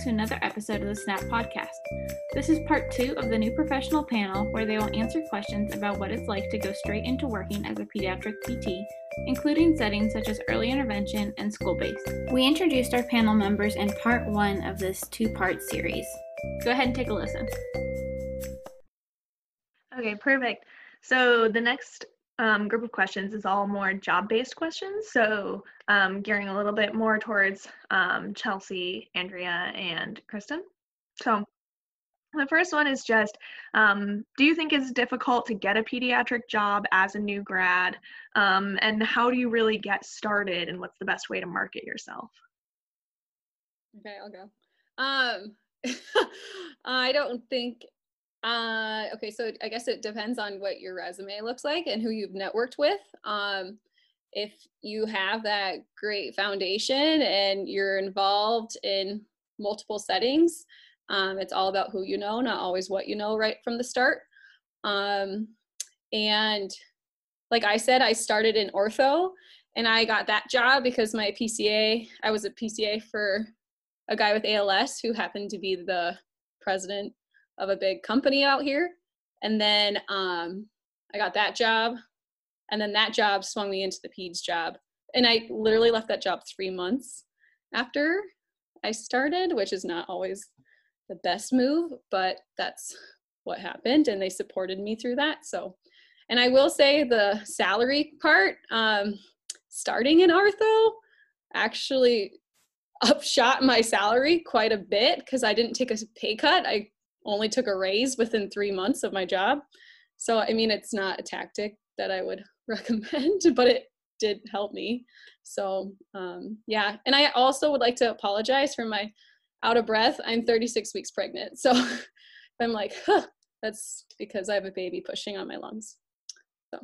to another episode of the SNAP podcast. This is part two of the new professional panel where they will answer questions about what it's like to go straight into working as a pediatric PT, including settings such as early intervention and school based. We introduced our panel members in part one of this two part series. Go ahead and take a listen. Okay, perfect. So the next um, group of questions is all more job-based questions. So um, gearing a little bit more towards um, Chelsea, Andrea, and Kristen. So the first one is just, um, do you think it's difficult to get a pediatric job as a new grad? Um, and how do you really get started and what's the best way to market yourself? Okay, I'll go. Um, I don't think uh, okay, so I guess it depends on what your resume looks like and who you've networked with. Um, if you have that great foundation and you're involved in multiple settings, um, it's all about who you know, not always what you know right from the start. Um, and like I said, I started in ortho and I got that job because my PCA, I was a PCA for a guy with ALS who happened to be the president of a big company out here. And then um, I got that job. And then that job swung me into the PEDS job. And I literally left that job three months after I started, which is not always the best move, but that's what happened. And they supported me through that. So, and I will say the salary part, um, starting in ortho actually upshot my salary quite a bit because I didn't take a pay cut. I only took a raise within three months of my job. So, I mean, it's not a tactic that I would recommend, but it did help me. So, um, yeah. And I also would like to apologize for my out of breath. I'm 36 weeks pregnant. So, I'm like, huh, that's because I have a baby pushing on my lungs. So,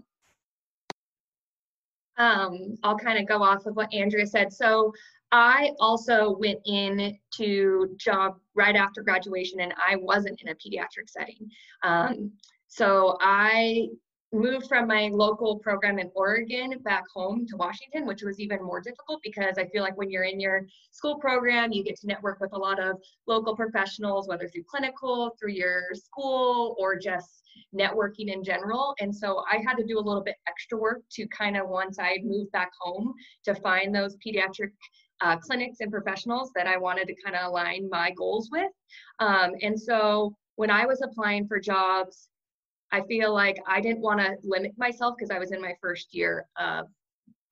um, I'll kind of go off of what Andrea said. So, I also went in to job right after graduation and I wasn't in a pediatric setting. Um, so I moved from my local program in Oregon back home to Washington, which was even more difficult because I feel like when you're in your school program, you get to network with a lot of local professionals, whether through clinical, through your school, or just networking in general. And so I had to do a little bit extra work to kind of once I moved back home to find those pediatric uh, clinics and professionals that I wanted to kind of align my goals with. Um, and so when I was applying for jobs, I feel like I didn't want to limit myself because I was in my first year of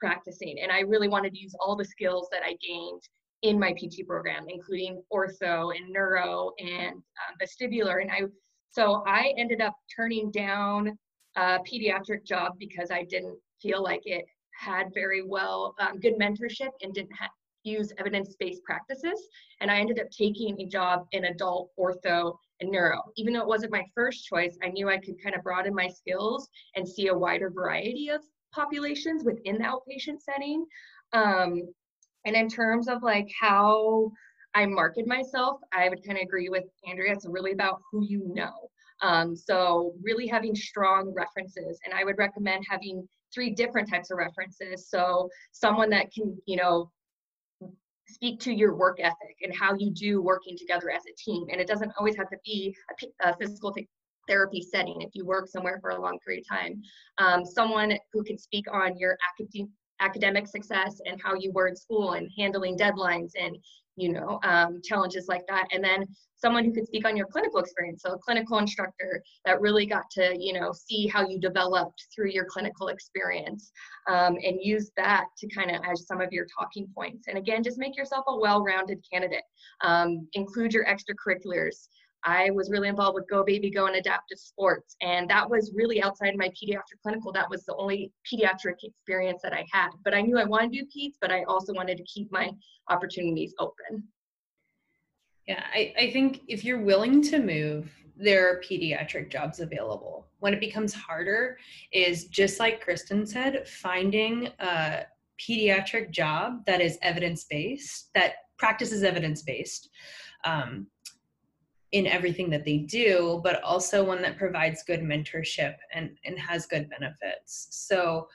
practicing. And I really wanted to use all the skills that I gained in my PT program, including ortho and neuro and um, vestibular. And I, so I ended up turning down a pediatric job because I didn't feel like it had very well um, good mentorship and didn't have use evidence-based practices. And I ended up taking a job in adult ortho and neuro. Even though it wasn't my first choice, I knew I could kind of broaden my skills and see a wider variety of populations within the outpatient setting. Um, and in terms of like how I market myself, I would kind of agree with Andrea. It's really about who you know. Um, so really having strong references, and I would recommend having three different types of references. So someone that can, you know, speak to your work ethic and how you do working together as a team. And it doesn't always have to be a, a physical th- therapy setting if you work somewhere for a long period of time. Um, someone who can speak on your academic academic success and how you were in school and handling deadlines and you know um, challenges like that. And then someone who could speak on your clinical experience. So a clinical instructor that really got to you know see how you developed through your clinical experience um, and use that to kind of as some of your talking points. And again just make yourself a well-rounded candidate. Um, include your extracurriculars I was really involved with Go Baby Go and adaptive sports. And that was really outside my pediatric clinical. That was the only pediatric experience that I had. But I knew I wanted to do peds, but I also wanted to keep my opportunities open. Yeah, I, I think if you're willing to move, there are pediatric jobs available. When it becomes harder is just like Kristen said, finding a pediatric job that is evidence based, that practices evidence based. Um, in everything that they do, but also one that provides good mentorship and, and has good benefits. So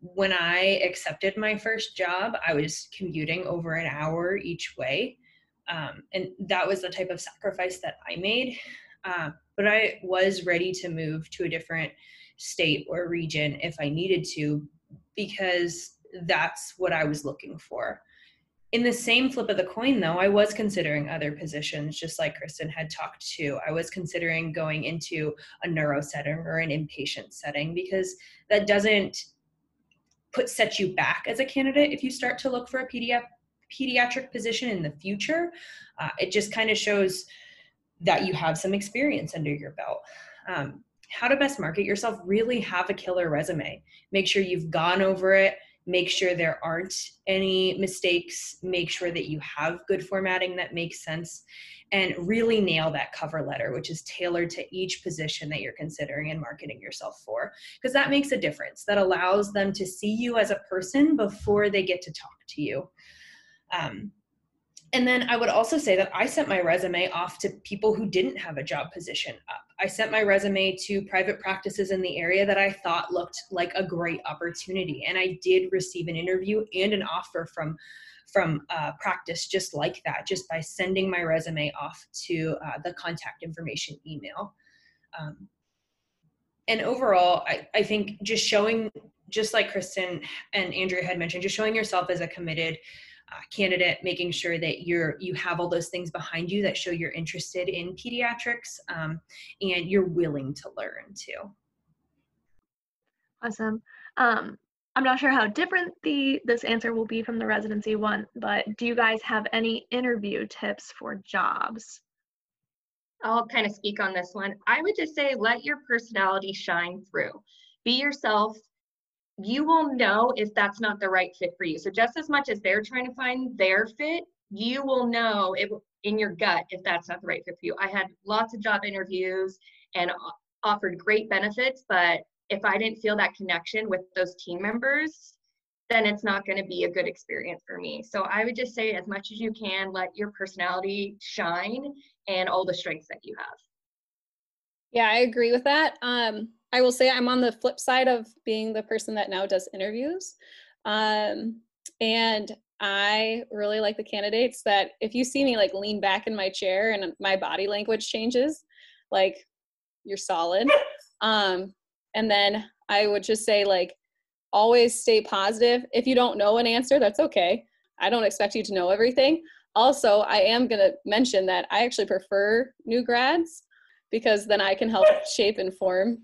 when I accepted my first job, I was commuting over an hour each way, Um, and that was the type of sacrifice that I made. Uh, but I was ready to move to a different state or region if I needed to because that's what I was looking for. In the same flip of the coin, though, I was considering other positions, just like Kristen had talked to. I was considering going into a neuro setting or an inpatient setting because that doesn't put set you back as a candidate if you start to look for a pediatric pediatric position in the future. Uh, it just kind of shows that you have some experience under your belt. Um, how to best market yourself really have a killer resume make sure you've gone over it make sure there aren't any mistakes make sure that you have good formatting that makes sense and really nail that cover letter which is tailored to each position that you're considering and marketing yourself for because that makes a difference. That allows them to see you as a person before they get to talk to you. Um, and then I would also say that I sent my resume off to people who didn't have a job position up. I sent my resume to private practices in the area that I thought looked like a great opportunity. And I did receive an interview and an offer from from uh, practice just like that, just by sending my resume off to uh, the contact information email. Um, and overall, I, I think just showing, just like Kristen and Andrea had mentioned, just showing yourself as a committed uh, candidate making sure that you're you have all those things behind you that show you're interested in pediatrics um, and you're willing to learn too awesome um, i'm not sure how different the this answer will be from the residency one but do you guys have any interview tips for jobs I'll kind of speak on this one. I would just say let your personality shine through. Be yourself, you will know if that's not the right fit for you. So just as much as they're trying to find their fit, you will know it in your gut if that's not the right fit for you. I had lots of job interviews and offered great benefits, but if I didn't feel that connection with those team members, then it's not going to be a good experience for me. So I would just say as much as you can, let your personality shine and all the strengths that you have. Yeah, I agree with that. Um, I will say I'm on the flip side of being the person that now does interviews. Um, and I really like the candidates that if you see me like lean back in my chair and my body language changes, like you're solid. Um, and then I would just say like always stay positive. If you don't know an answer, that's okay. I don't expect you to know everything. Also, I am going to mention that I actually prefer new grads because then I can help shape and form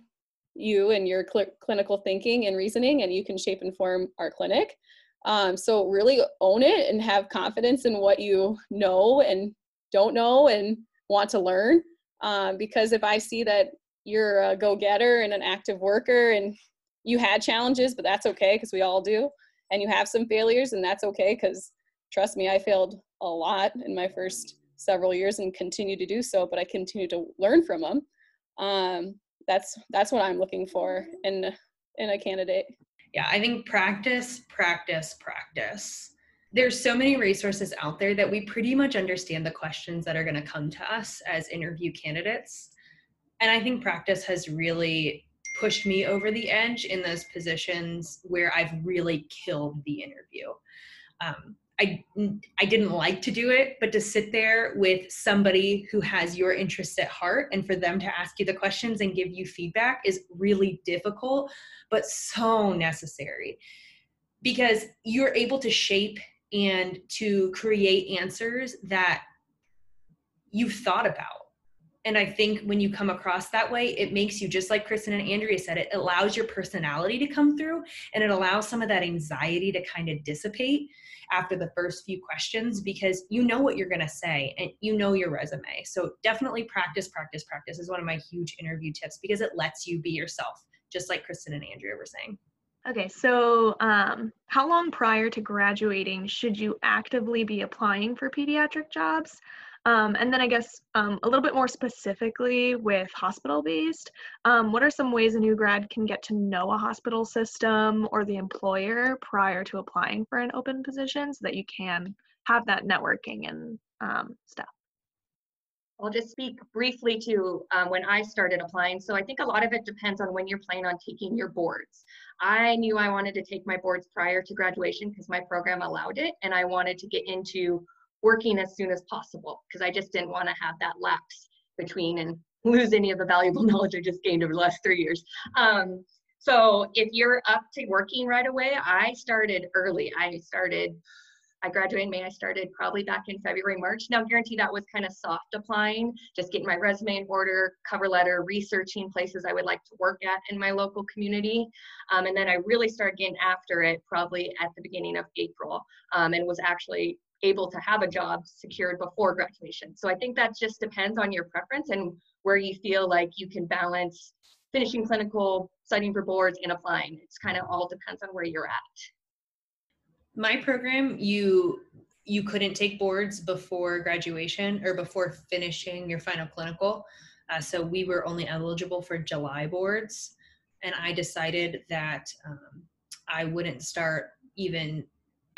you and your cl- clinical thinking and reasoning, and you can shape and form our clinic. Um, so really own it and have confidence in what you know and don't know and want to learn. Um, because if I see that you're a go-getter and an active worker and you had challenges, but that's okay because we all do, and you have some failures and that's okay because trust me, I failed a lot in my first several years and continue to do so, but I continue to learn from them. Um, that's that's what I'm looking for in in a candidate. Yeah, I think practice, practice, practice. There's so many resources out there that we pretty much understand the questions that are going to come to us as interview candidates. And I think practice has really pushed me over the edge in those positions where I've really killed the interview. Um, I I didn't like to do it, but to sit there with somebody who has your interests at heart and for them to ask you the questions and give you feedback is really difficult, but so necessary. Because you're able to shape and to create answers that you've thought about. And I think when you come across that way, it makes you just like Kristen and Andrea said, it allows your personality to come through and it allows some of that anxiety to kind of dissipate after the first few questions because you know what you're going to say and you know your resume. So definitely practice, practice, practice is one of my huge interview tips because it lets you be yourself, just like Kristen and Andrea were saying. Okay, so um, how long prior to graduating should you actively be applying for pediatric jobs? Um, and then I guess um, a little bit more specifically with hospital based, um, what are some ways a new grad can get to know a hospital system or the employer prior to applying for an open position so that you can have that networking and um, stuff? I'll just speak briefly to um, when I started applying. So I think a lot of it depends on when you're planning on taking your boards. I knew I wanted to take my boards prior to graduation because my program allowed it, and I wanted to get into working as soon as possible because I just didn't want to have that lapse between and lose any of the valuable knowledge I just gained over the last three years. Um, so if you're up to working right away, I started early. I started, I graduated May. I started probably back in February, March. Now, guarantee that was kind of soft applying, just getting my resume in order, cover letter, researching places I would like to work at in my local community. Um, and then I really started getting after it probably at the beginning of April um, and was actually able to have a job secured before graduation. So I think that just depends on your preference and where you feel like you can balance finishing clinical, studying for boards, and applying. It's kind of all depends on where you're at. My program, you you couldn't take boards before graduation or before finishing your final clinical. Uh, so we were only eligible for July boards, and I decided that um, I wouldn't start even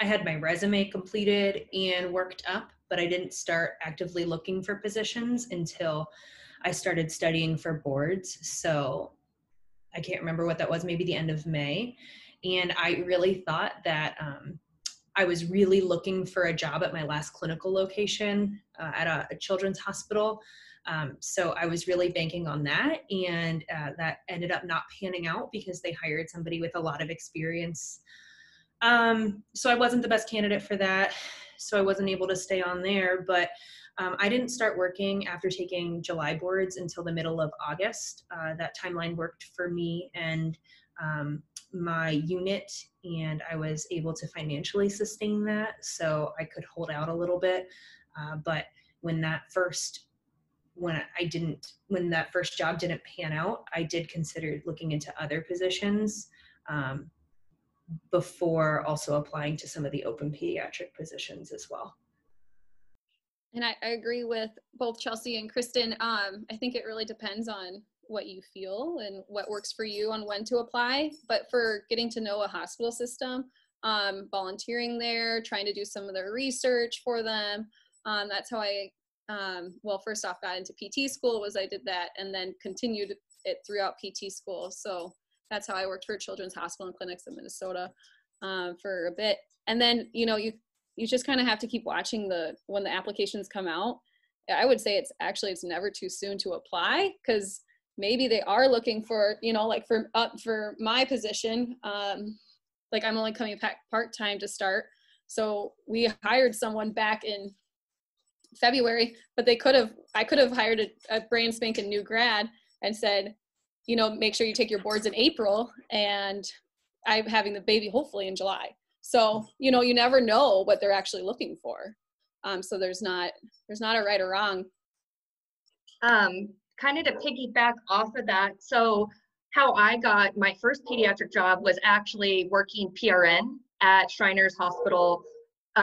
I had my resume completed and worked up, but I didn't start actively looking for positions until I started studying for boards. So I can't remember what that was, maybe the end of May. And I really thought that um, I was really looking for a job at my last clinical location uh, at a, a, children's hospital. Um, so I was really banking on that, and uh, that ended up not panning out because they hired somebody with a lot of experience um, so I wasn't the best candidate for that. So I wasn't able to stay on there. But um, I didn't start working after taking July boards until the middle of August. Uh, that timeline worked for me and um, my unit, and I was able to financially sustain that. So I could hold out a little bit. Uh, but when that first when I didn't when that first job didn't pan out, I did consider looking into other positions. Um, before also applying to some of the open pediatric positions as well. And I, I agree with both Chelsea and Kristen. Um, I think it really depends on what you feel and what works for you on when to apply. But for getting to know a hospital system, um, volunteering there, trying to do some of their research for them, um, that's how I, um, well, first off got into PT school was I did that and then continued it throughout PT school. So that's how I worked for Children's Hospital and Clinics in Minnesota um, for a bit. And then, you know, you you just kind of have to keep watching the when the applications come out. I would say it's actually it's never too soon to apply because maybe they are looking for you know like for up for my position um, like i'm only coming back part-time to start so we hired someone back in february but they could have i could have hired a, a brand spanking new grad and said you know, make sure you take your boards in April and I'm having the baby hopefully in July. So, you know, you never know what they're actually looking for. Um, so there's not there's not a right or wrong. Um, kind of to piggyback off of that. So how I got my first pediatric job was actually working PRN at Shriners Hospital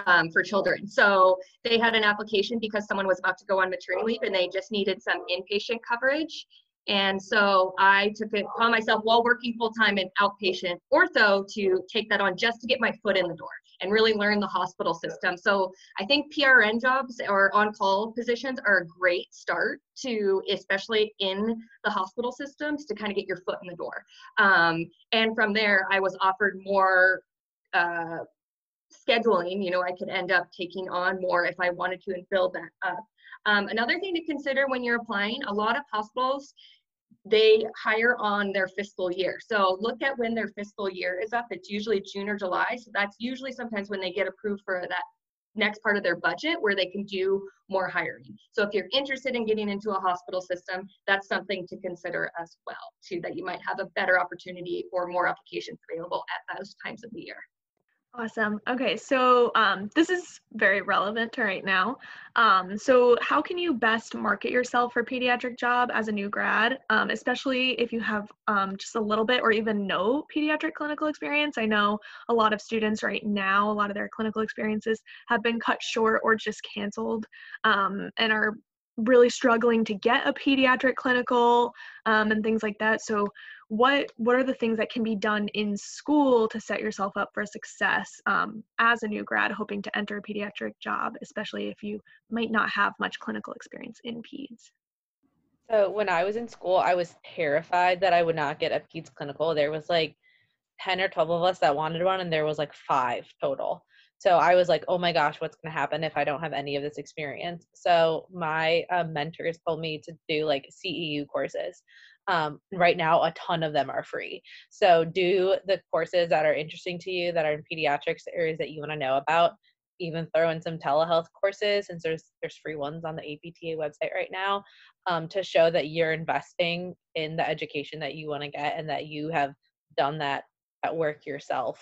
um, for children. So they had an application because someone was about to go on maternity leave and they just needed some inpatient coverage. And so I took it upon myself while working full time in outpatient ortho to take that on just to get my foot in the door and really learn the hospital system. So I think PRN jobs or on call positions are a great start to, especially in the hospital systems, to kind of get your foot in the door. Um, and from there, I was offered more. Uh, scheduling you know i could end up taking on more if i wanted to and build that up um, another thing to consider when you're applying, a lot of hospitals they hire on their fiscal year. So look at when their fiscal year is up. It's usually June or July. So that's usually sometimes when they get approved for that next part of their budget where they can do more hiring. So if you're interested in getting into a hospital system, that's something to consider as well, too, that you might have a better opportunity or more applications available at those times of the year. Awesome. Okay, so um, this is very relevant to right now. Um, so, how can you best market yourself for pediatric job as a new grad, um, especially if you have um, just a little bit or even no pediatric clinical experience? I know a lot of students right now, a lot of their clinical experiences have been cut short or just canceled um, and are really struggling to get a pediatric clinical um, and things like that. So, what what are the things that can be done in school to set yourself up for success um, as a new grad hoping to enter a pediatric job especially if you might not have much clinical experience in peds so when i was in school i was terrified that i would not get a peds clinical there was like 10 or 12 of us that wanted one and there was like five total So I was like, oh my gosh, what's going to happen if I don't have any of this experience? So my uh, mentors told me to do like CEU courses. Um, right now, a ton of them are free. So do the courses that are interesting to you that are in pediatrics, areas that you want to know about. Even throw in some telehealth courses since there's there's free ones on the APTA website right now um, to show that you're investing in the education that you want to get and that you have done that at work yourself.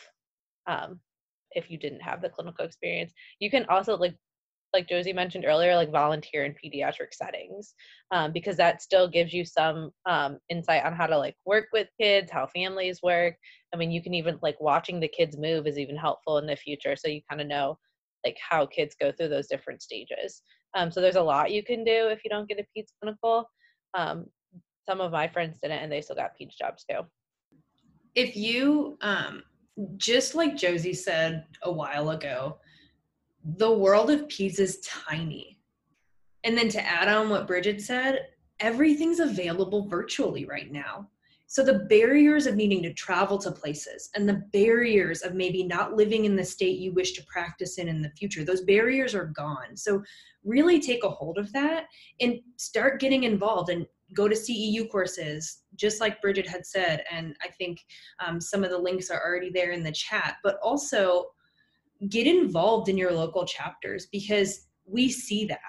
Um, if you didn't have the clinical experience. You can also like like Josie mentioned earlier, like volunteer in pediatric settings, um, because that still gives you some um, insight on how to like work with kids, how families work. I mean, you can even like watching the kids move is even helpful in the future, so you kind of know like how kids go through those different stages. Um, so there's a lot you can do if you don't get a peds clinical. Um, some of my friends didn't, and they still got peds jobs too. If you um, just like Josie said a while ago, the world of peds is tiny. And then to add on what Bridget said, everything's available virtually right now. So the barriers of needing to travel to places and the barriers of maybe not living in the state you wish to practice in in the future, those barriers are gone. So really take a hold of that and start getting involved and go to CEU courses, just like Bridget had said. And I think um, some of the links are already there in the chat, but also get involved in your local chapters because we see that.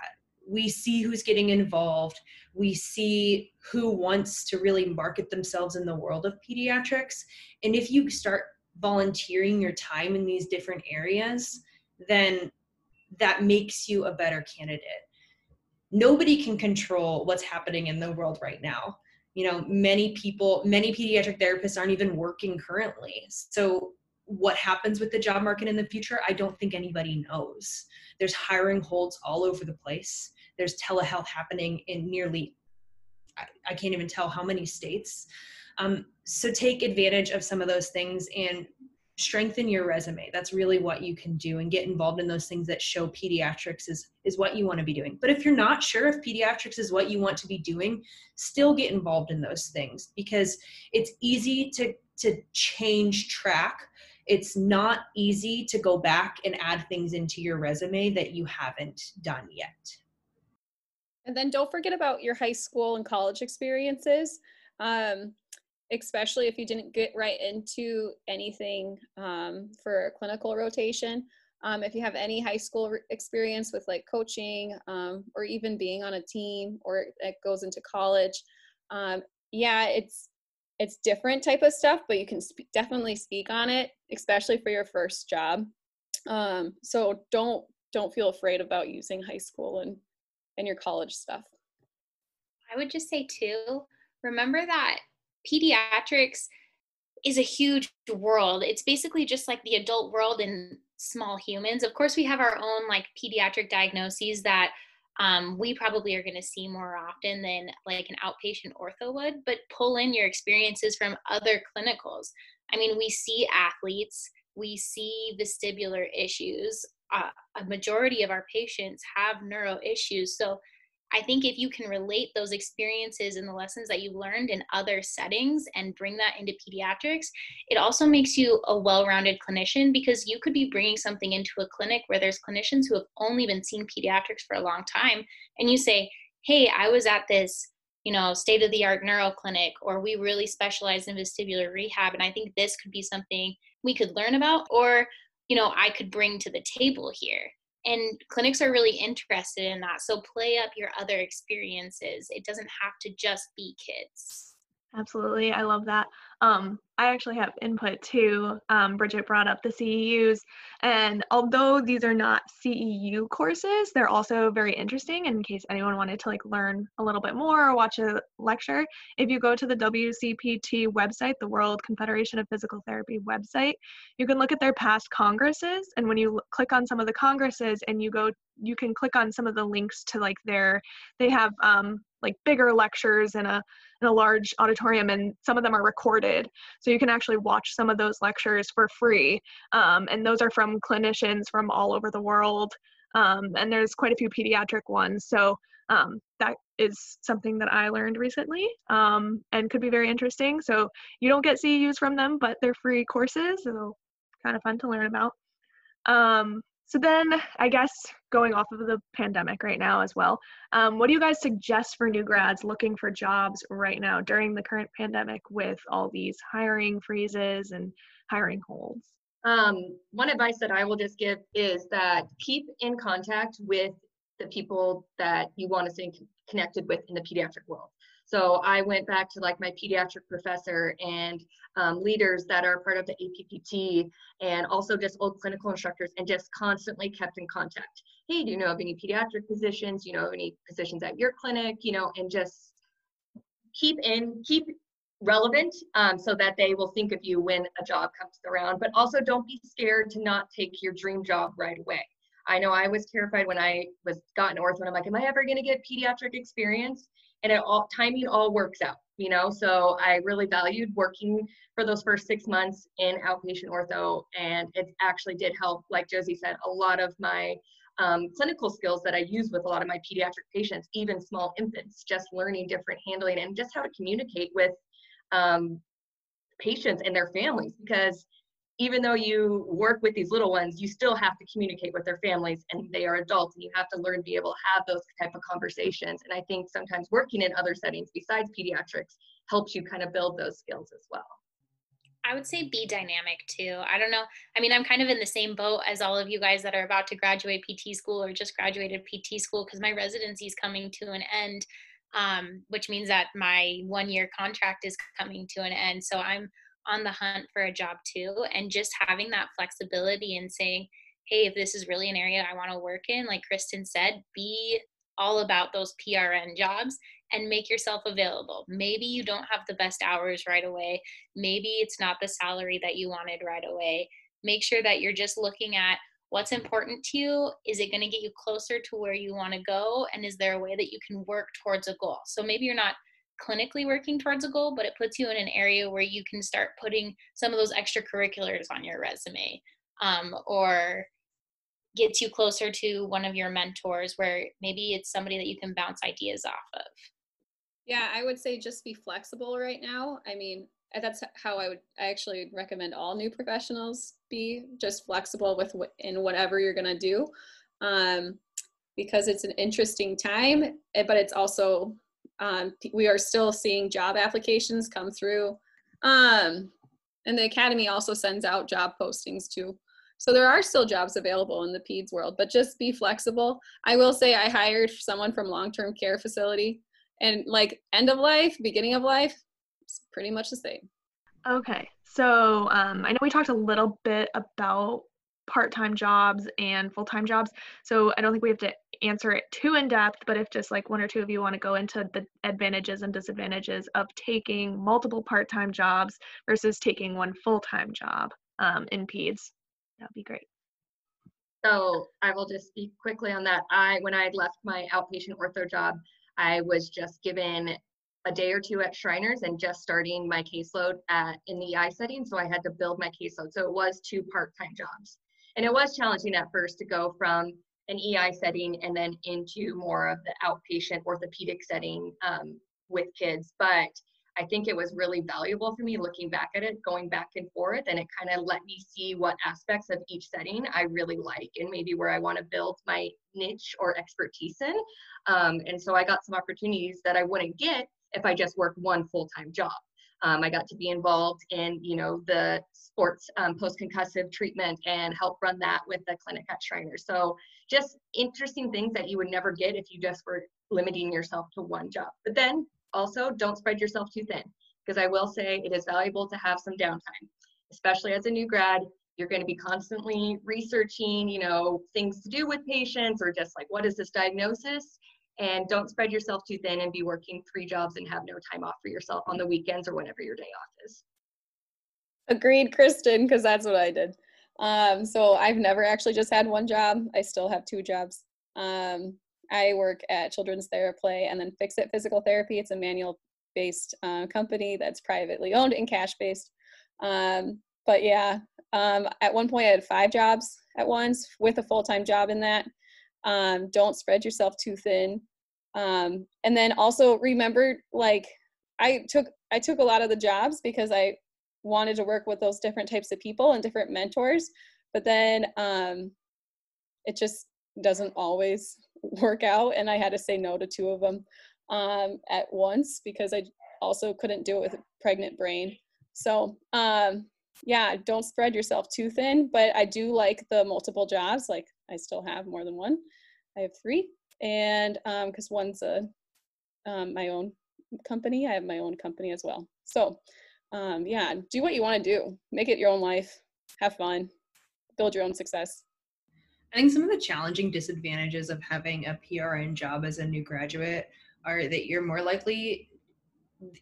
We see who's getting involved. We see who wants to really market themselves in the world of pediatrics. And if you start volunteering your time in these different areas, then that makes you a better candidate nobody can control what's happening in the world right now you know many people many pediatric therapists aren't even working currently so what happens with the job market in the future i don't think anybody knows. There's hiring holds all over the place. There's telehealth happening in nearly i, I can't even tell how many states. Um, so take advantage of some of those things and strengthen your resume. That's really what you can do and get involved in those things that show pediatrics is is what you want to be doing. But if you're not sure if pediatrics is what you want to be doing still get involved in those things because it's easy to to change track it's not easy to go back and add things into your resume that you haven't done yet and then don't forget about your high school and college experiences um, especially if you didn't get right into anything um, for a clinical rotation. Um, if you have any high school re- experience with like coaching um, or even being on a team or it goes into college, um, yeah, it's it's different type of stuff, but you can sp- definitely speak on it, especially for your first job. Um, so don't don't feel afraid about using high school and and your college stuff. I would just say too, remember that pediatrics is a huge world. It's basically just like the adult world in small humans. Of course, we have our own like pediatric diagnoses that um, we probably are going to see more often than like an outpatient ortho would, but pull in your experiences from other clinicals. I mean, we see athletes, we see vestibular issues. Uh, a majority of our patients have neuro issues. So I think if you can relate those experiences and the lessons that you've learned in other settings and bring that into pediatrics, it also makes you a well rounded clinician because you could be bringing something into a clinic where there's clinicians who have only been seeing pediatrics for a long time. And you say, hey, I was at this you know state of the art neuro clinic or we really specialize in vestibular rehab and i think this could be something we could learn about or you know i could bring to the table here and clinics are really interested in that so play up your other experiences it doesn't have to just be kids Absolutely. I love that. Um, I actually have input too. Um, Bridget brought up the CEUs, and although these are not CEU courses, they're also very interesting in case anyone wanted to like learn a little bit more or watch a lecture. If you go to the WCPT website, the World Confederation of Physical Therapy website, you can look at their past congresses, and when you click on some of the congresses and you go, you can click on some of the links to like their, they have um, like bigger lectures in a in a large auditorium and some of them are recorded so you can actually watch some of those lectures for free. Um, and those are from clinicians from all over the world. Um, and there's quite a few pediatric ones. So um, that is something that i learned recently um, and could be very interesting. So you don't get ceus from them but they're free courses. So kind of fun to learn about. Um, so then, I guess going off of the pandemic right now as well, um, what do you guys suggest for new grads looking for jobs right now during the current pandemic with all these hiring freezes and hiring holds? Um, one advice that I will just give is that keep in contact with the people that you want to stay connected with in the pediatric world. So I went back to like my pediatric professor and um, leaders that are part of the APPT and also just old clinical instructors and just constantly kept in contact. Hey, do you know of any pediatric physicians? You know, any physicians at your clinic? You know, and just keep in, keep relevant um, so that they will think of you when a job comes around. But also don't be scared to not take your dream job right away. I know I was terrified when I was gotten ortho and I'm like, am I ever going to get pediatric experience? And it all timing all works out, you know. So I really valued working for those first six months in outpatient ortho, and it actually did help. Like Josie said, a lot of my um, clinical skills that I use with a lot of my pediatric patients, even small infants, just learning different handling and just how to communicate with um, patients and their families because even though you work with these little ones, you still have to communicate with their families and they are adults and you have to learn to be able to have those type of conversations. And I think sometimes working in other settings besides pediatrics helps you kind of build those skills as well. I would say be dynamic too. I don't know. I mean, I'm kind of in the same boat as all of you guys that are about to graduate PT school or just graduated PT school because my residency is coming to an end, um, which means that my one year contract is coming to an end. So I'm on the hunt for a job too and just having that flexibility and saying hey if this is really an area i want to work in like kristen said be all about those prn jobs and make yourself available. Maybe you don't have the best hours right away. Maybe it's not the salary that you wanted right away. Make sure that you're just looking at what's important to you. Is it going to get you closer to where you want to go? And is there a way that you can work towards a goal? So maybe you're not clinically working towards a goal, but it puts you in an area where you can start putting some of those extracurriculars on your resume um, or gets you closer to one of your mentors where maybe it's somebody that you can bounce ideas off of. Yeah, I would say just be flexible right now. I mean, that's how I would I actually recommend all new professionals be just flexible with in whatever you're going to do. Um, because it's an interesting time, eh, but it's also um, we are still seeing job applications come through. Um, and the academy also sends out job postings too. So there are still jobs available in the PEDS world, but just be flexible. I will say I hired someone from long-term care facility and like end of life, beginning of life, it's pretty much the same. Okay. So um, I know we talked a little bit about part-time jobs and full-time jobs. So I don't think we have to answer it too in depth, but if just like one or two of you want to go into the advantages and disadvantages of taking multiple part-time jobs versus taking one full-time job um, in PEDS, that'd be great. So I will just speak quickly on that. I when I had left my outpatient ortho job, I was just given a day or two at Shriners and just starting my caseload at in the EI setting. So I had to build my caseload. So it was two part-time jobs. And it was challenging at first to go from an EI setting and then into more of the outpatient orthopedic setting um, with kids. But I think it was really valuable for me looking back at it, going back and forth, and it kind of let me see what aspects of each setting I really like and maybe where I want to build my niche or expertise in. Um, and so I got some opportunities that I wouldn't get if I just worked one full time job. Um, I got to be involved in, you know, the sports um, post-concussive treatment and help run that with the clinic at Shriner. So just interesting things that you would never get if you just were limiting yourself to one job. But then also don't spread yourself too thin because I will say it is valuable to have some downtime, especially as a new grad. You're going to be constantly researching, you know, things to do with patients or just like what is this diagnosis? And don't spread yourself too thin and be working three jobs and have no time off for yourself on the weekends or whenever your day off is. Agreed, Kristen, because that's what I did. Um, so I've never actually just had one job. I still have two jobs. Um, I work at Children's Theraplay and then Fix It Physical Therapy. It's a manual based uh, company that's privately owned and cash based. Um, but yeah, um, at one point I had five jobs at once with a full time job in that. Um, don't spread yourself too thin. Um, and then also remember, like I took I took a lot of the jobs because I wanted to work with those different types of people and different mentors. but then um, it just doesn't always work out, and I had to say no to two of them um, at once because I also couldn't do it with a pregnant brain. So um, yeah, don't spread yourself too thin, but I do like the multiple jobs. Like I still have more than one. I have three, and because um, one's a um, my own company, I have my own company as well. So um, yeah, do what you want to do. Make it your own life. Have fun. Build your own success. I think some of the challenging disadvantages of having a PRN job as a new graduate are that you're more likely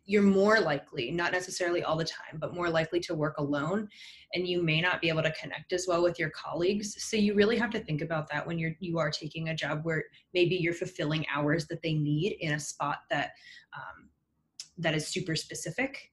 you're more likely not necessarily all the time but more likely to work alone and you may not be able to connect as well with your colleagues. So you really have to think about that when you're you are taking a job where maybe you're fulfilling hours that they need in a spot that um, that is super specific.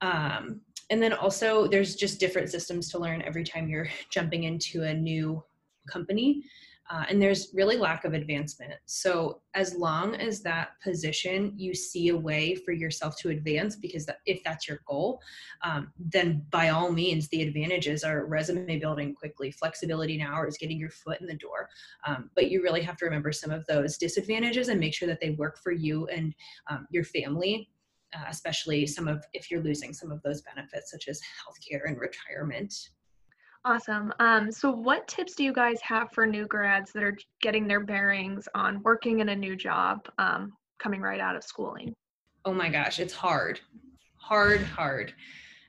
Um, and then also there's just different systems to learn every time you're jumping into a new company uh, and there's really lack of advancement. So as long as that position you see a way for yourself to advance, because that, if that's your goal, um, then by all means the advantages are resume building quickly, flexibility in hours, getting your foot in the door. Um, but you really have to remember some of those disadvantages and make sure that they work for you and um, your family. Uh, especially some of if you're losing some of those benefits such as healthcare and retirement Awesome. Um, so, what tips do you guys have for new grads that are getting their bearings on working in a new job um, coming right out of schooling? Oh my gosh, it's hard, hard, hard.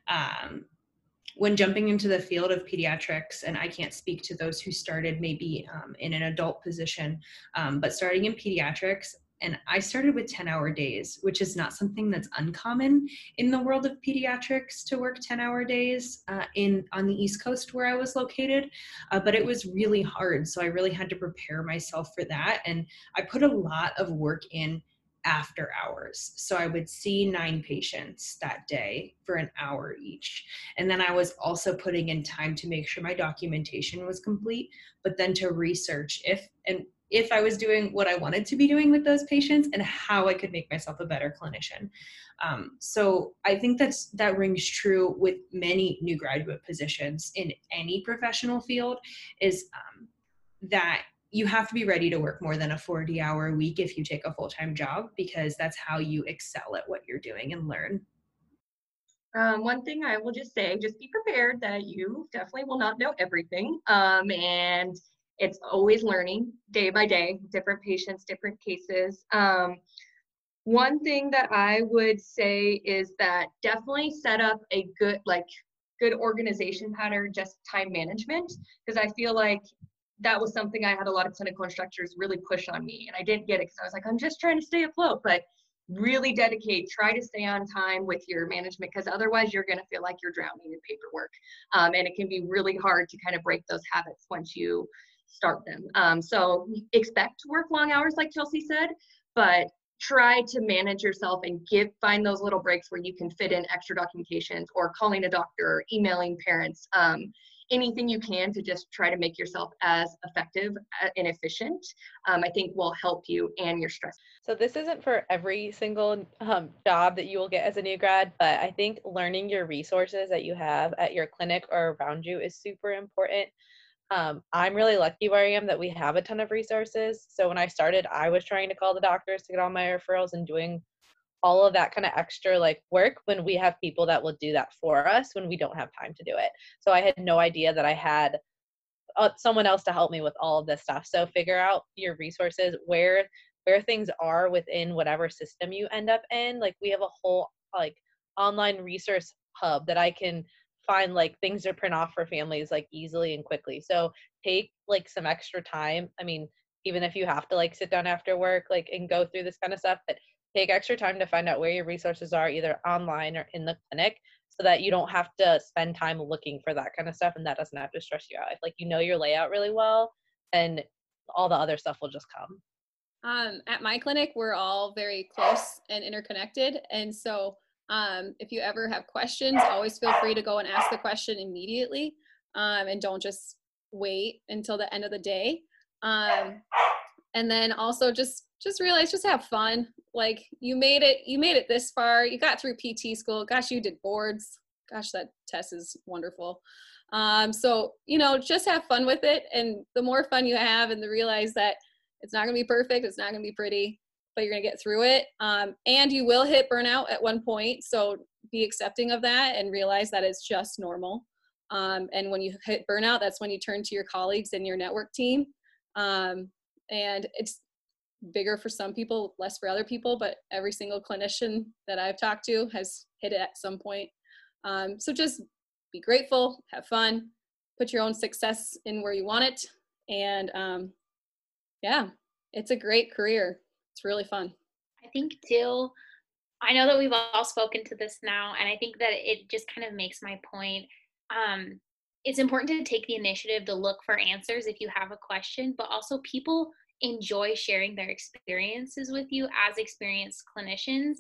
Um, when jumping into the field of pediatrics, and I can't speak to those who started maybe um, in an adult position, um, but starting in pediatrics, and I started with 10 hour days, which is not something that's uncommon in the world of pediatrics to work 10 hour days uh, in on the East Coast where I was located. Uh, but it was really hard. So I really had to prepare myself for that. And I put a lot of work in after hours. So I would see nine patients that day for an hour each. And then I was also putting in time to make sure my documentation was complete, but then to research if and if I was doing what I wanted to be doing with those patients and how I could make myself a better clinician. Um, so I think that's that rings true with many new graduate positions in any professional field is um, that you have to be ready to work more than a 40 hour week if you take a full-time job because that's how you excel at what you're doing and learn. Um, one thing I will just say, just be prepared that you definitely will not know everything. Um, and it's always learning day by day, different patients, different cases. Um, one thing that I would say is that definitely set up a good, like, good organization pattern, just time management, because I feel like that was something I had a lot of clinical instructors really push on me, and I didn't get it because I was like, I'm just trying to stay afloat, but really dedicate try to stay on time with your management because otherwise you're going to feel like you're drowning in paperwork um, and it can be really hard to kind of break those habits once you start them. Um, so expect to work long hours, like Chelsea said, but try to manage yourself and give find those little breaks where you can fit in extra documentations or calling a doctor, or emailing parents, um, anything you can to just try to make yourself as effective uh, and efficient. Um, I think will help you and your stress. So this isn't for every single um, job that you will get as a new grad, but I think learning your resources that you have at your clinic or around you is super important um, I'm really lucky where I am that we have a ton of resources. So when I started, I was trying to call the doctors to get all my referrals and doing all of that kind of extra like work when we have people that will do that for us when we don't have time to do it. So I had no idea that I had uh, someone else to help me with all of this stuff. So figure out your resources where where things are within whatever system you end up in. Like we have a whole like online resource hub that I can find like things to print off for families like easily and quickly. So take like some extra time. I mean, even if you have to like sit down after work like and go through this kind of stuff, but take extra time to find out where your resources are either online or in the clinic so that you don't have to spend time looking for that kind of stuff and that doesn't have to stress you out. If like you know your layout really well and all the other stuff will just come. Um, at my clinic, we're all very close and interconnected. And so um, if you ever have questions, always feel free to go and ask the question immediately um, and don't just wait until the end of the day. Um, and then also just just realize just have fun like you made it you made it this far you got through pt school gosh you did boards gosh, that test is wonderful. Um, so, you know, just have fun with it. And the more fun you have and the realize that it's not going to be perfect, it's not going to be pretty, but you're going to get through it. Um, and you will hit burnout at one point. So be accepting of that and realize that it's just normal. Um, and when you hit burnout, that's when you turn to your colleagues and your network team. Um, and it's bigger for some people, less for other people, but every single clinician that I've talked to has hit it at some point. Um, so just be grateful, have fun, put your own success in where you want it. And um, yeah, it's a great career. It's really fun. I think too, I know that we've all spoken to this now, and I think that it just kind of makes my point. Um, it's important to take the initiative to look for answers if you have a question, but also people enjoy sharing their experiences with you as experienced clinicians.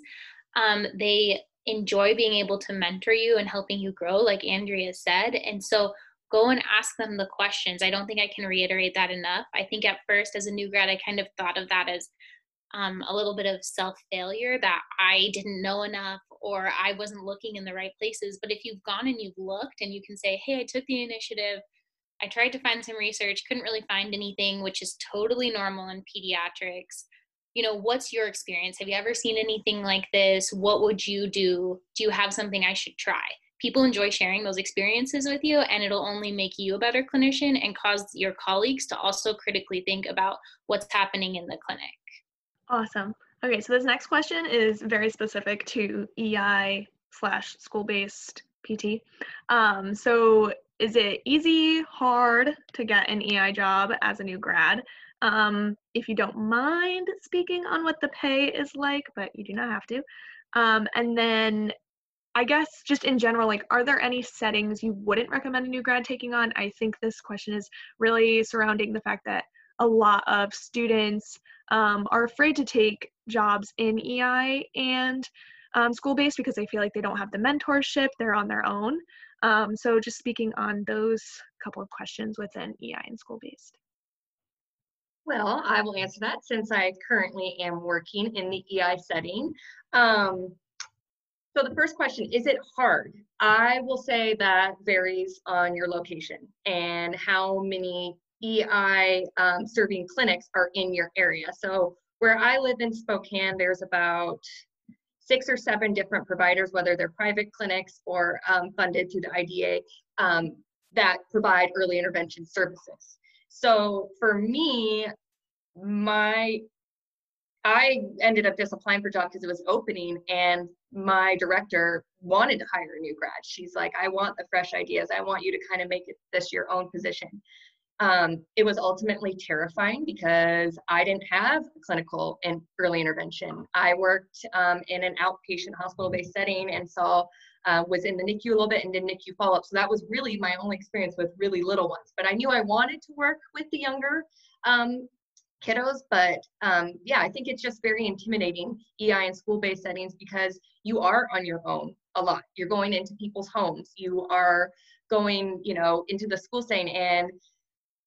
Um, they enjoy being able to mentor you and helping you grow, like Andrea said. And so go and ask them the questions. I don't think I can reiterate that enough. I think at first, as a new grad, I kind of thought of that as um, a little bit of self failure that I didn't know enough or I wasn't looking in the right places. But if you've gone and you've looked and you can say, hey, I took the initiative, I tried to find some research, couldn't really find anything, which is totally normal in pediatrics. You know, what's your experience? Have you ever seen anything like this? What would you do? Do you have something I should try? People enjoy sharing those experiences with you, and it'll only make you a better clinician and cause your colleagues to also critically think about what's happening in the clinic. Awesome. Okay, so this next question is very specific to EI slash school based PT. Um, so is it easy, hard to get an EI job as a new grad? Um, if you don't mind speaking on what the pay is like, but you do not have to. Um, and then I guess just in general, like, are there any settings you wouldn't recommend a new grad taking on? I think this question is really surrounding the fact that a lot of students um, are afraid to take jobs in EI and um, school based because they feel like they don't have the mentorship, they're on their own. Um, so just speaking on those couple of questions within EI and school based. Well, I will answer that since I currently am working in the EI setting. Um, so the first question, is it hard? I will say that varies on your location and how many EI um, serving clinics are in your area. So where I live in Spokane, there's about six or seven different providers, whether they're private clinics or um, funded through the IDA, um, that provide early intervention services. So for me, my I ended up just applying for a job because it was opening and my director wanted to hire a new grad. She's like, I want the fresh ideas. I want you to kind of make it this your own position. Um, it was ultimately terrifying because I didn't have clinical and early intervention. I worked um, in an outpatient hospital-based setting and saw uh, was in the NICU a little bit and did NICU follow-up. So that was really my only experience with really little ones. But I knew I wanted to work with the younger um, kiddos. But um, yeah, I think it's just very intimidating EI and school-based settings because you are on your own a lot. You're going into people's homes. You are going, you know, into the school setting and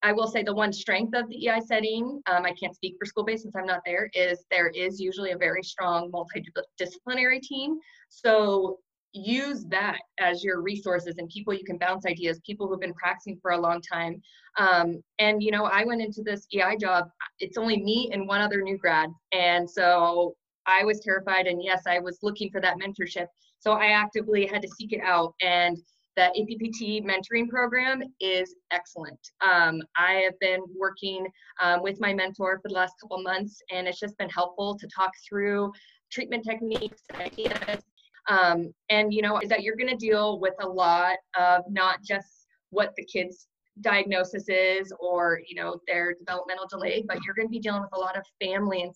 I will say the one strength of the EI setting, um, I can't speak for school based since I'm not there, is there is usually a very strong multidisciplinary team. So use that as your resources and people you can bounce ideas, people who've been practicing for a long time. Um, and you know, I went into this EI job, it's only me and one other new grad. And so I was terrified and yes, I was looking for that mentorship. So I actively had to seek it out and the APPT mentoring program is excellent. Um, I have been working um, with my mentor for the last couple months, and it's just been helpful to talk through treatment techniques, ideas, um, and you know, is that you're going to deal with a lot of not just what the kids diagnosis is or you know their developmental delay but you're going to be dealing with a lot of family and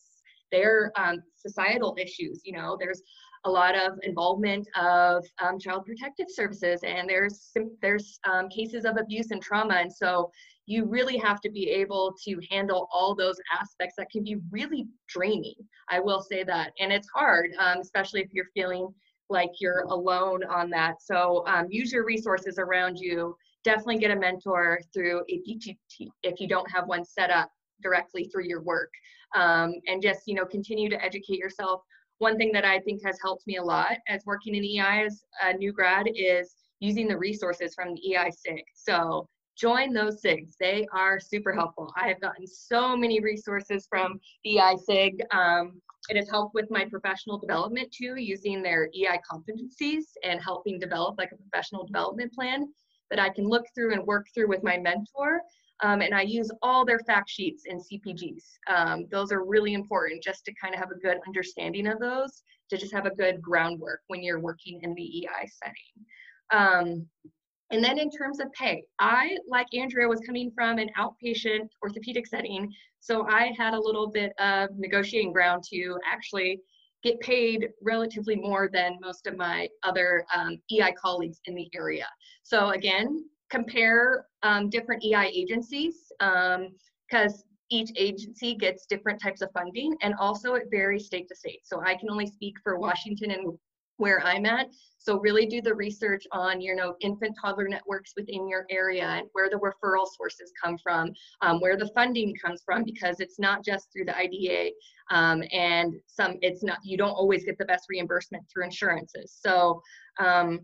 their um, societal issues you know there's a lot of involvement of um, child protective services and there's there's um, cases of abuse and trauma and so you really have to be able to handle all those aspects that can be really draining i will say that. And it's hard um, especially if you're feeling like you're alone on that. So um, use your resources around you. Definitely get a mentor through APPT if you don't have one set up directly through your work. Um, and just you know continue to educate yourself one thing that I think has helped me a lot as working in EI as a new grad is using the resources from the EI SIG. So join those SIGs. They are super helpful. I have gotten so many resources from the EI SIG. Um, it has helped with my professional development too, using their EI competencies and helping develop like a professional development plan that I can look through and work through with my mentor. Um, and I use all their fact sheets and CPGs. Um, those are really important just to kind of have a good understanding of those, to just have a good groundwork when you're working in the EI setting. Um, and then in terms of pay, I, like Andrea, was coming from an outpatient orthopedic setting. So I had a little bit of negotiating ground to actually get paid relatively more than most of my other um, EI colleagues in the area. So again, compare um, different EI agencies because um, each agency gets different types of funding and also it varies state to state. So I can only speak for Washington and where I'm at. So really do the research on, you know, infant toddler networks within your area and where the referral sources come from, um, where the funding comes from, because it's not just through the IDA um, and some, it's not, you don't always get the best reimbursement through insurances. So um,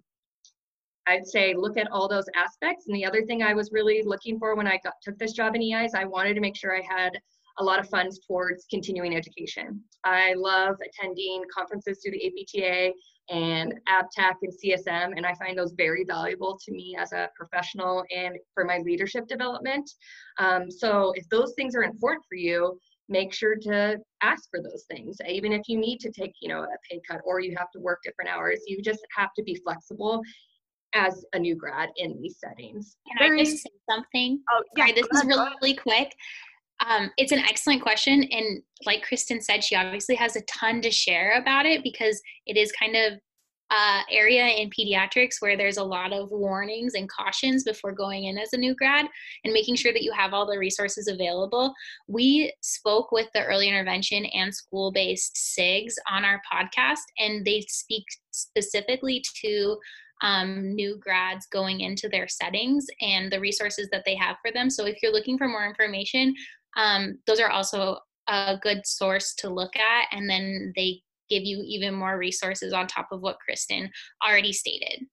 I'd say look at all those aspects. And the other thing I was really looking for when I got, took this job in EI is I wanted to make sure I had a lot of funds towards continuing education. I love attending conferences through the APTA and APPTAC and CSM, and I find those very valuable to me as a professional and for my leadership development. Um, so if those things are important for you, make sure to ask for those things. Even if you need to take, you know, a pay cut or you have to work different hours, you just have to be flexible as a new grad in these settings. Can I just say something? Oh, yeah. Sorry, this is really, really quick. Um, it's an excellent question. And like Kristen said, she obviously has a ton to share about it because it is kind of uh, area in pediatrics where there's a lot of warnings and cautions before going in as a new grad and making sure that you have all the resources available. We spoke with the early intervention and school based SIGs on our podcast, and they speak specifically to um, new grads going into their settings and the resources that they have for them. So if you're looking for more information, um, those are also a good source to look at. And then they give you even more resources on top of what Kristen already stated.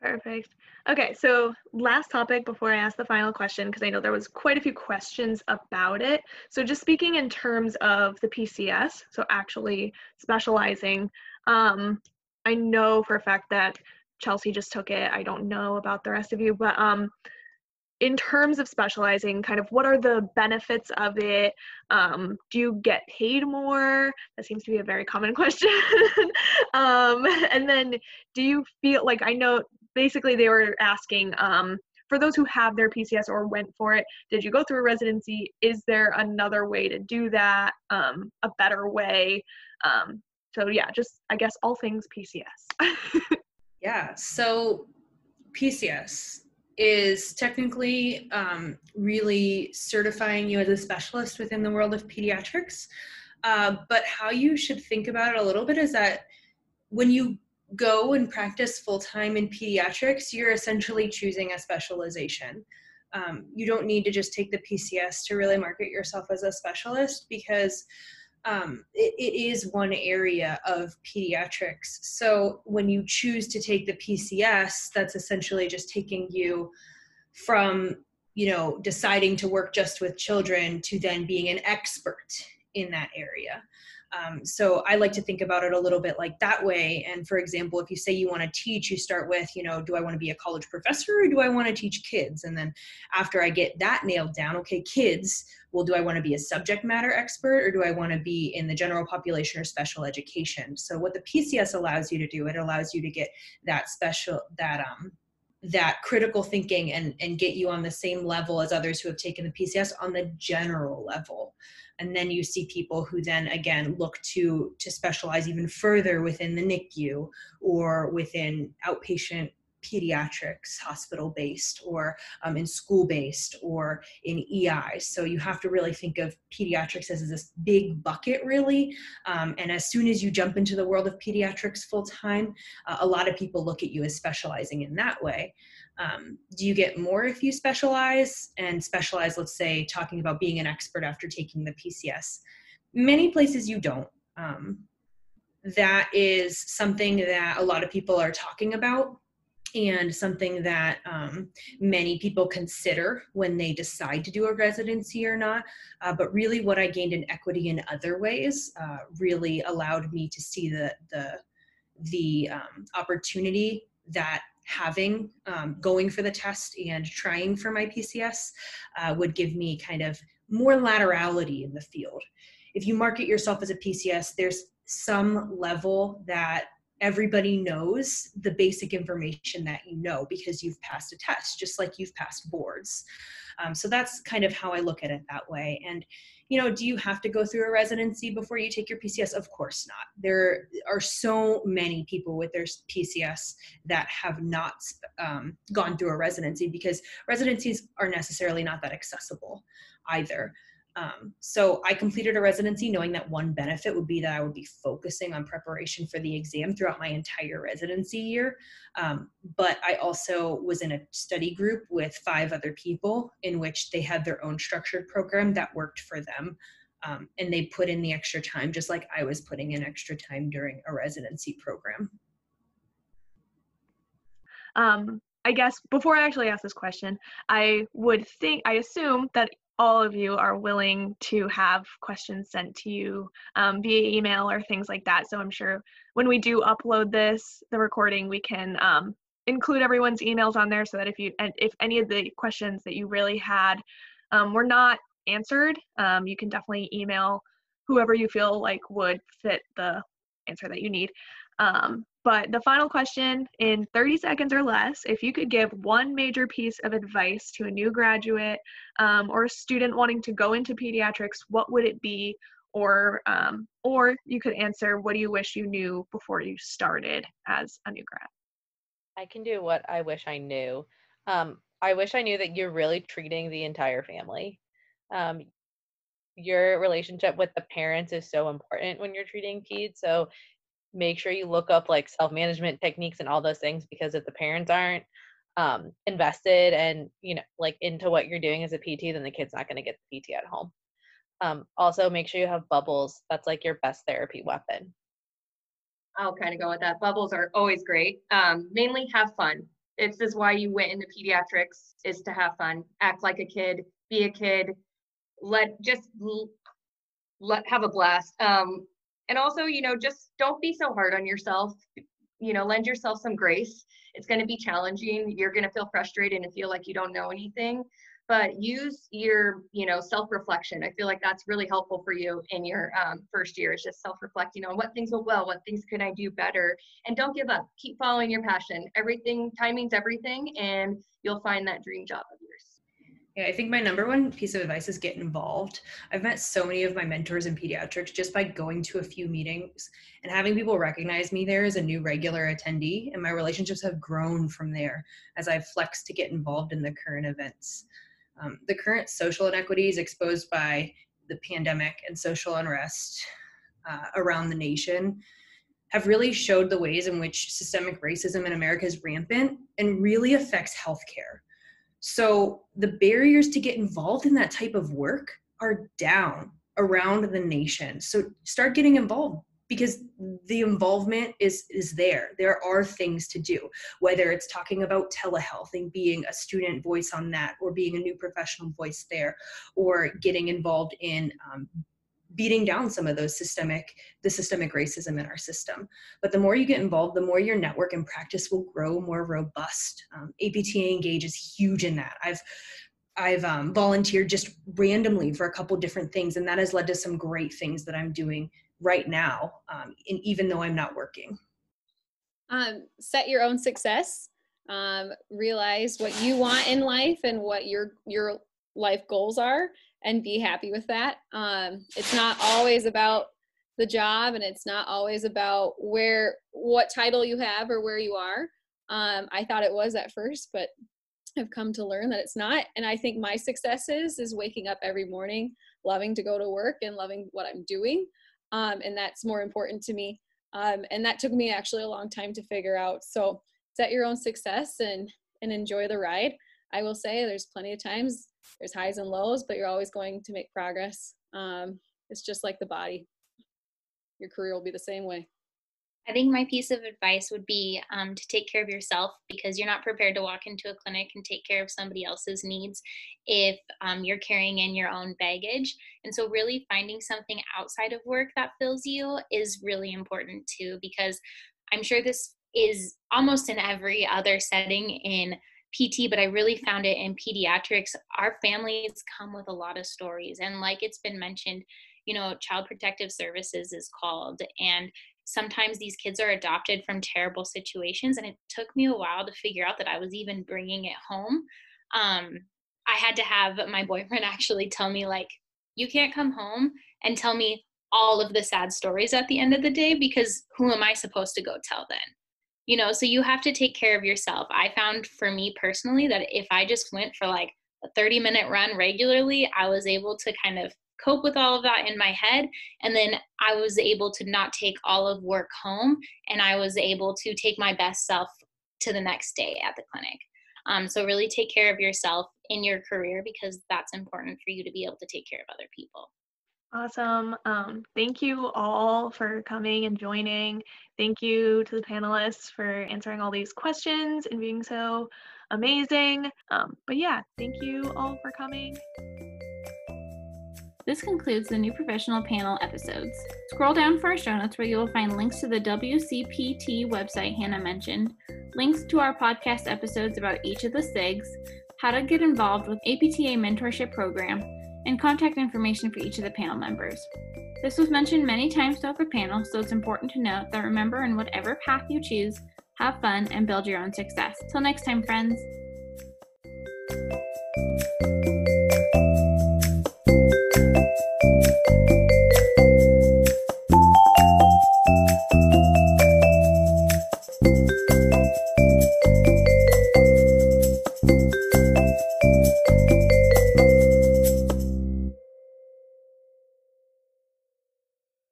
Perfect. Okay, so last topic before I ask the final question, because I know there was quite a few questions about it. So just speaking in terms of the PCS, so actually specializing, um, I know for a fact that Chelsea just took it. I don't know about the rest of you, but um, in terms of specializing, kind of what are the benefits of it? Um, do you get paid more? That seems to be a very common question. um, and then do you feel like I know basically they were asking um, for those who have their PCS or went for it, did you go through a residency? Is there another way to do that? Um, a better way? Um, so yeah, just I guess all things PCS. yeah. So PCS is technically um, really certifying you as a specialist within the world of pediatrics. Uh, but how you should think about it a little bit is that when you go and practice full time in pediatrics, you're essentially choosing a specialization. Um, you don't need to just take the PCS to really market yourself as a specialist because um, it, it is one area of pediatrics. So when you choose to take the PCS, that's essentially just taking you from you know deciding to work just with children to then being an expert in that area. Um, so I like to think about it a little bit like that way. And for example, if you say you want to teach, you start with, you know, do I want to be a college professor or do I want to teach kids? And then after I get that nailed down, okay, kids, well, do I want to be a subject matter expert or do I want to be in the general population or special education? So what the PCS allows you to do, it allows you to get that special, that, um, that critical thinking and, and get you on the same level as others who have taken the PCS on the general level and then you see people who then again look to to specialize even further within the NICU or within outpatient pediatrics hospital based or um, in school based or in EI. So you have to really think of pediatrics as this big bucket, really. Um, and as soon as you jump into the world of pediatrics full time, uh, a lot of people look at you as specializing in that way. Um, do you get more if you specialize and specialize, let's say, talking about being an expert after taking the PCS? Many places you don't. Um, that is something that a lot of people are talking about and something that um, many people consider when they decide to do a residency or not. Uh, but really, what I gained in equity in other ways uh, really allowed me to see the the the um, opportunity that having um, going for the test and trying for my PCS uh, would give me kind of more laterality in the field. If you market yourself as a PCS, there's some level that everybody knows the basic information that you know because you've passed a test, just like you've passed boards. Um, so that's kind of how I look at it that way. And, you know, do you have to go through a residency before you take your PCS? Of course not. There are so many people with their PCS that have not um, gone through a residency because residencies are necessarily not that accessible either. Um, so I completed a residency knowing that one benefit would be that I would be focusing on preparation for the exam throughout my entire residency year. Um, but I also was in a study group with five other people in which they had their own structured program that worked for them. Um, and they put in the extra time just like I was putting in extra time during a residency program. Um, I guess before I actually ask this question, I would think, I assume that all of you are willing to have questions sent to you um, via email or things like that. So I'm sure when we do upload this, the recording, we can um, include everyone's emails on there so that if you and if any of the questions that you really had um, were not answered, um, you can definitely email whoever you feel like would fit the answer that you need. Um, but the final question in 30 seconds or less if you could give one major piece of advice to a new graduate um, or a student wanting to go into pediatrics, what would it be? Or, um, or you could answer, what do you wish you knew before you started as a new grad? I can do what I wish I knew. Um, I wish I knew that you're really treating the entire family. Um, your relationship with the parents is so important when you're treating kids. So make sure you look up like self-management techniques and all those things because if the parents aren't um, invested and you know like into what you're doing as a pt then the kid's not going to get the pt at home. Um, also make sure you have bubbles. That's like your best therapy weapon. I'll kind of go with that. Bubbles are always great. Um, mainly have fun. This is why you went into pediatrics is to have fun. Act like a kid. Be a kid. Let just let have a blast. Um, and also you know just don't be so hard on yourself. You know lend yourself some grace. It's going to be challenging. You're going to feel frustrated and feel like you don't know anything. But use your you know self reflection i feel like that's really helpful for you in your um, first year is just self reflecting on what things went well what things can i do better. And don't give up. Keep following your passion. Everything timing's everything and you'll find that dream job of yeah, I think my number one piece of advice is get involved. I've met so many of my mentors in pediatrics just by going to a few meetings and having people recognize me there as a new regular attendee. And my relationships have grown from there as I've flexed to get involved in the current events. Um, the current social inequities exposed by the pandemic and social unrest uh, around the nation have really showed the ways in which systemic racism in America is rampant and really affects healthcare so the barriers to get involved in that type of work are down around the nation. So start getting involved because the involvement is is there there are things to do whether it's talking about telehealth and being a student voice on that or being a new professional voice there or getting involved in um, beating down some of those systemic the systemic racism in our system. But the more you get involved the more your network and practice will grow more robust. Um, apta engage is huge in that. I've i've um, volunteered just randomly for a couple different things and that has led to some great things that i'm doing right now um, and even though i'm not working. Um, set your own success. Um, realize what you want in life and what your your life goals are and be happy with that. Um, it's not always about the job and it's not always about where what title you have or where you are. Um, I thought it was at first, but I've come to learn that it's not. And I think my success is is waking up every morning, loving to go to work and loving what I'm doing. Um, and that's more important to me. Um, and that took me actually a long time to figure out. So set your own success and and enjoy the ride. I will say there's plenty of times there's highs and lows, but you're always going to make progress. Um, it's just like the body. Your career will be the same way. I think my piece of advice would be um, to take care of yourself because you're not prepared to walk into a clinic and take care of somebody else's needs if um, you're carrying in your own baggage. And so, really finding something outside of work that fills you is really important too, because I'm sure this is almost in every other setting in PT, but I really found it in pediatrics. Our families come with a lot of stories. And like it's been mentioned, you know, Child Protective Services is called, and sometimes these kids are adopted from terrible situations and it took me a while to figure out that i was even bringing it home um, i had to have my boyfriend actually tell me like you can't come home and tell me all of the sad stories at the end of the day because who am i supposed to go tell then you know so you have to take care of yourself i found for me personally that if i just went for like a 30 minute run regularly i was able to kind of cope with all of that in my head. And then I was able to not take all of work home and I was able to take my best self to the next day at the clinic. Um, so, really take care of yourself in your career because that's important for you to be able to take care of other people. Awesome. Um, thank you all for coming and joining. Thank you to the panelists for answering all these questions and being so amazing. Um, but yeah, thank you all for coming. This concludes the new professional panel episodes. Scroll down for our show notes where you will find links to the WCPT website Hannah mentioned, links to our podcast episodes about each of the SIGs, how to get involved with APTA mentorship program, and contact information for each of the panel members. This was mentioned many times throughout the panel, so it's important to note that remember in whatever path you choose, have fun and build your own success. Till next time, friends.